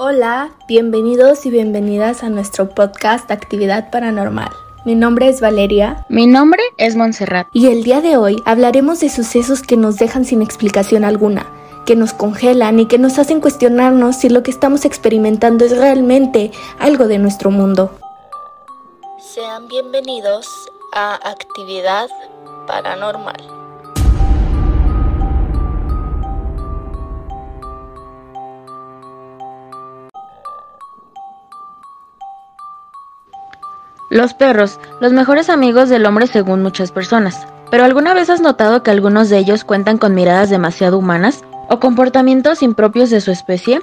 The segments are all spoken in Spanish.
Hola, bienvenidos y bienvenidas a nuestro podcast Actividad Paranormal. Mi nombre es Valeria. Mi nombre es Montserrat. Y el día de hoy hablaremos de sucesos que nos dejan sin explicación alguna, que nos congelan y que nos hacen cuestionarnos si lo que estamos experimentando es realmente algo de nuestro mundo. Sean bienvenidos a Actividad Paranormal. Los perros, los mejores amigos del hombre según muchas personas. Pero ¿alguna vez has notado que algunos de ellos cuentan con miradas demasiado humanas o comportamientos impropios de su especie?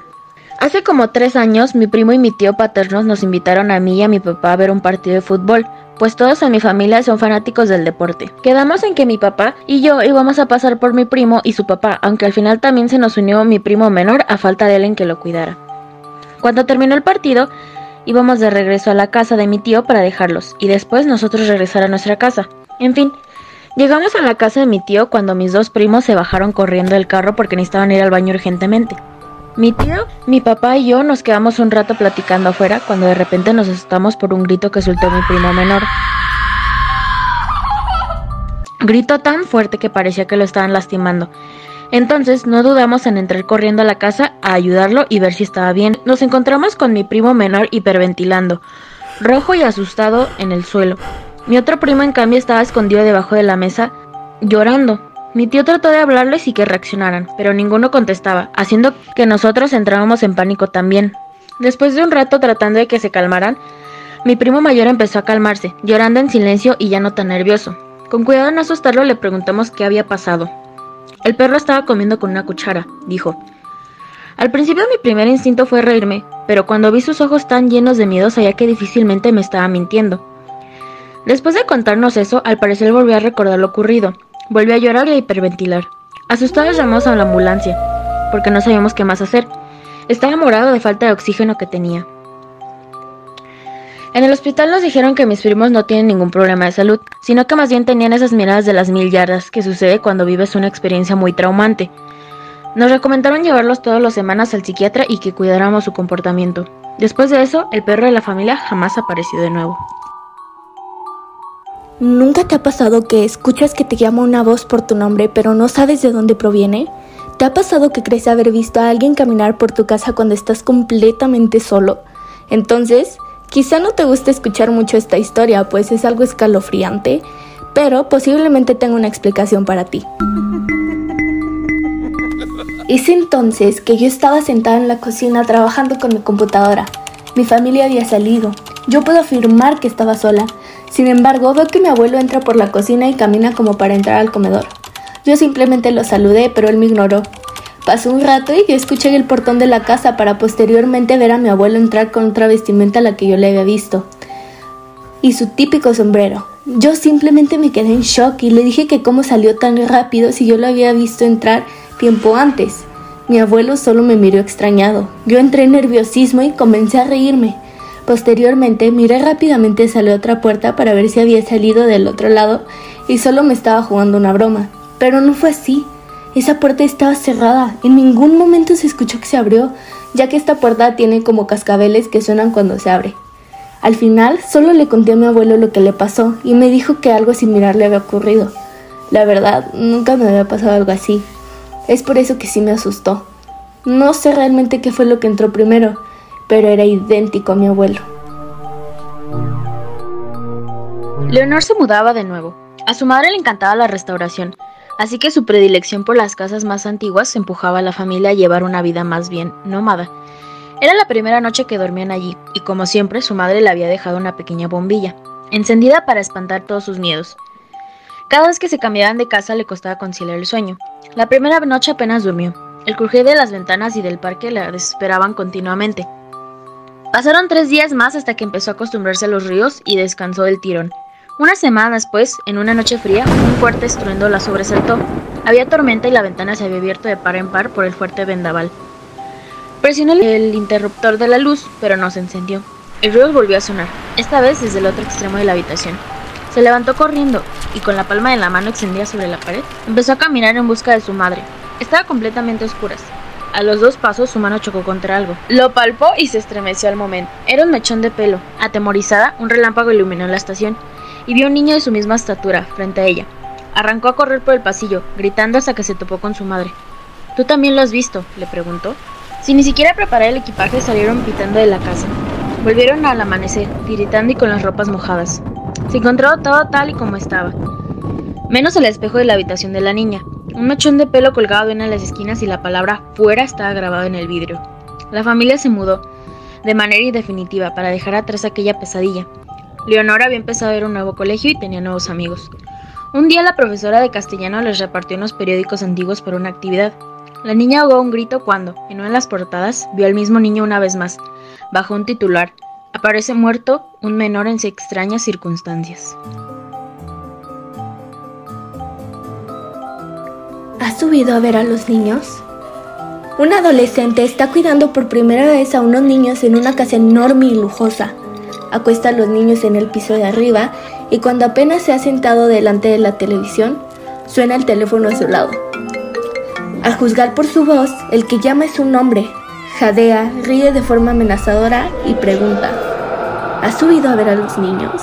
Hace como tres años mi primo y mi tío paternos nos invitaron a mí y a mi papá a ver un partido de fútbol, pues todos en mi familia son fanáticos del deporte. Quedamos en que mi papá y yo íbamos a pasar por mi primo y su papá, aunque al final también se nos unió mi primo menor a falta de él en que lo cuidara. Cuando terminó el partido, íbamos de regreso a la casa de mi tío para dejarlos y después nosotros regresar a nuestra casa. En fin, llegamos a la casa de mi tío cuando mis dos primos se bajaron corriendo del carro porque necesitaban ir al baño urgentemente. Mi tío, mi papá y yo nos quedamos un rato platicando afuera cuando de repente nos asustamos por un grito que soltó mi primo menor. Grito tan fuerte que parecía que lo estaban lastimando. Entonces no dudamos en entrar corriendo a la casa a ayudarlo y ver si estaba bien. Nos encontramos con mi primo menor hiperventilando, rojo y asustado en el suelo. Mi otro primo en cambio estaba escondido debajo de la mesa, llorando. Mi tío trató de hablarles y que reaccionaran, pero ninguno contestaba, haciendo que nosotros entrábamos en pánico también. Después de un rato tratando de que se calmaran, mi primo mayor empezó a calmarse, llorando en silencio y ya no tan nervioso. Con cuidado de no asustarlo le preguntamos qué había pasado. El perro estaba comiendo con una cuchara, dijo. Al principio mi primer instinto fue reírme, pero cuando vi sus ojos tan llenos de miedo sabía que difícilmente me estaba mintiendo. Después de contarnos eso, al parecer volvió a recordar lo ocurrido. Volvió a llorar y a hiperventilar. Asustados llamamos a la ambulancia, porque no sabíamos qué más hacer. Estaba morado de falta de oxígeno que tenía. En el hospital nos dijeron que mis primos no tienen ningún problema de salud, sino que más bien tenían esas miradas de las mil yardas que sucede cuando vives una experiencia muy traumante. Nos recomendaron llevarlos todas las semanas al psiquiatra y que cuidáramos su comportamiento. Después de eso, el perro de la familia jamás apareció de nuevo. ¿Nunca te ha pasado que escuchas que te llama una voz por tu nombre pero no sabes de dónde proviene? ¿Te ha pasado que crees haber visto a alguien caminar por tu casa cuando estás completamente solo? Entonces, Quizá no te guste escuchar mucho esta historia, pues es algo escalofriante, pero posiblemente tenga una explicación para ti. Es entonces que yo estaba sentada en la cocina trabajando con mi computadora. Mi familia había salido. Yo puedo afirmar que estaba sola. Sin embargo, veo que mi abuelo entra por la cocina y camina como para entrar al comedor. Yo simplemente lo saludé, pero él me ignoró. Pasó un rato y yo escuché el portón de la casa para posteriormente ver a mi abuelo entrar con otra vestimenta a la que yo le había visto. Y su típico sombrero. Yo simplemente me quedé en shock y le dije que cómo salió tan rápido si yo lo había visto entrar tiempo antes. Mi abuelo solo me miró extrañado. Yo entré en nerviosismo y comencé a reírme. Posteriormente miré rápidamente hacia la otra puerta para ver si había salido del otro lado y solo me estaba jugando una broma. Pero no fue así. Esa puerta estaba cerrada. En ningún momento se escuchó que se abrió, ya que esta puerta tiene como cascabeles que suenan cuando se abre. Al final, solo le conté a mi abuelo lo que le pasó y me dijo que algo similar le había ocurrido. La verdad, nunca me había pasado algo así. Es por eso que sí me asustó. No sé realmente qué fue lo que entró primero, pero era idéntico a mi abuelo. Leonor se mudaba de nuevo. A su madre le encantaba la restauración, así que su predilección por las casas más antiguas empujaba a la familia a llevar una vida más bien nómada. Era la primera noche que dormían allí, y como siempre su madre le había dejado una pequeña bombilla, encendida para espantar todos sus miedos. Cada vez que se cambiaban de casa le costaba conciliar el sueño. La primera noche apenas durmió. El crujir de las ventanas y del parque la desesperaban continuamente. Pasaron tres días más hasta que empezó a acostumbrarse a los ríos y descansó del tirón. Una semana después, en una noche fría, un fuerte estruendo la sobresaltó. Había tormenta y la ventana se había abierto de par en par por el fuerte vendaval. Presionó el interruptor de la luz, pero no se encendió. El ruido volvió a sonar, esta vez desde el otro extremo de la habitación. Se levantó corriendo y con la palma de la mano extendida sobre la pared, empezó a caminar en busca de su madre. Estaba completamente a oscuras. A los dos pasos su mano chocó contra algo. Lo palpó y se estremeció al momento. Era un mechón de pelo. Atemorizada, un relámpago iluminó la estación y vio un niño de su misma estatura frente a ella. Arrancó a correr por el pasillo, gritando hasta que se topó con su madre. ¿Tú también lo has visto? le preguntó. Sin ni siquiera preparar el equipaje salieron pitando de la casa. Volvieron al amanecer, tiritando y con las ropas mojadas. Se encontró todo tal y como estaba. Menos el espejo de la habitación de la niña. Un mechón de pelo colgado en una de las esquinas y la palabra fuera estaba grabado en el vidrio. La familia se mudó, de manera indefinitiva, para dejar atrás aquella pesadilla. Leonora había empezado a ir a un nuevo colegio y tenía nuevos amigos. Un día la profesora de castellano les repartió unos periódicos antiguos para una actividad. La niña ahogó un grito cuando, en una de las portadas, vio al mismo niño una vez más, bajo un titular. Aparece muerto un menor en extrañas circunstancias. ¿Has subido a ver a los niños? Un adolescente está cuidando por primera vez a unos niños en una casa enorme y lujosa. Acuesta a los niños en el piso de arriba y cuando apenas se ha sentado delante de la televisión, suena el teléfono a su lado. A juzgar por su voz, el que llama es un hombre. Jadea, ríe de forma amenazadora y pregunta, ¿Has subido a ver a los niños?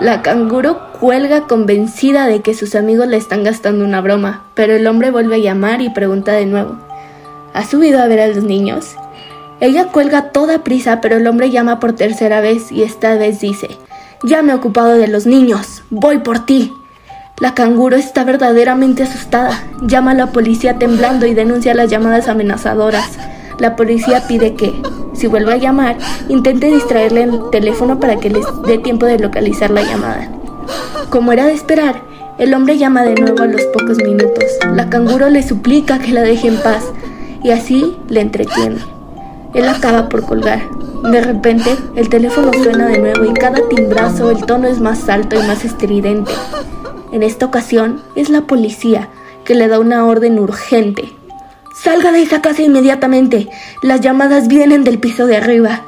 La canguro cuelga convencida de que sus amigos le están gastando una broma, pero el hombre vuelve a llamar y pregunta de nuevo, ¿Has subido a ver a los niños? Ella cuelga toda prisa, pero el hombre llama por tercera vez y esta vez dice, Ya me he ocupado de los niños, voy por ti. La canguro está verdaderamente asustada. Llama a la policía temblando y denuncia las llamadas amenazadoras. La policía pide que, si vuelve a llamar, intente distraerle el teléfono para que les dé tiempo de localizar la llamada. Como era de esperar, el hombre llama de nuevo a los pocos minutos. La canguro le suplica que la deje en paz y así le entretiene. Él acaba por colgar. De repente, el teléfono suena de nuevo y cada timbrazo el tono es más alto y más estridente. En esta ocasión es la policía que le da una orden urgente. Salga de esa casa inmediatamente. Las llamadas vienen del piso de arriba.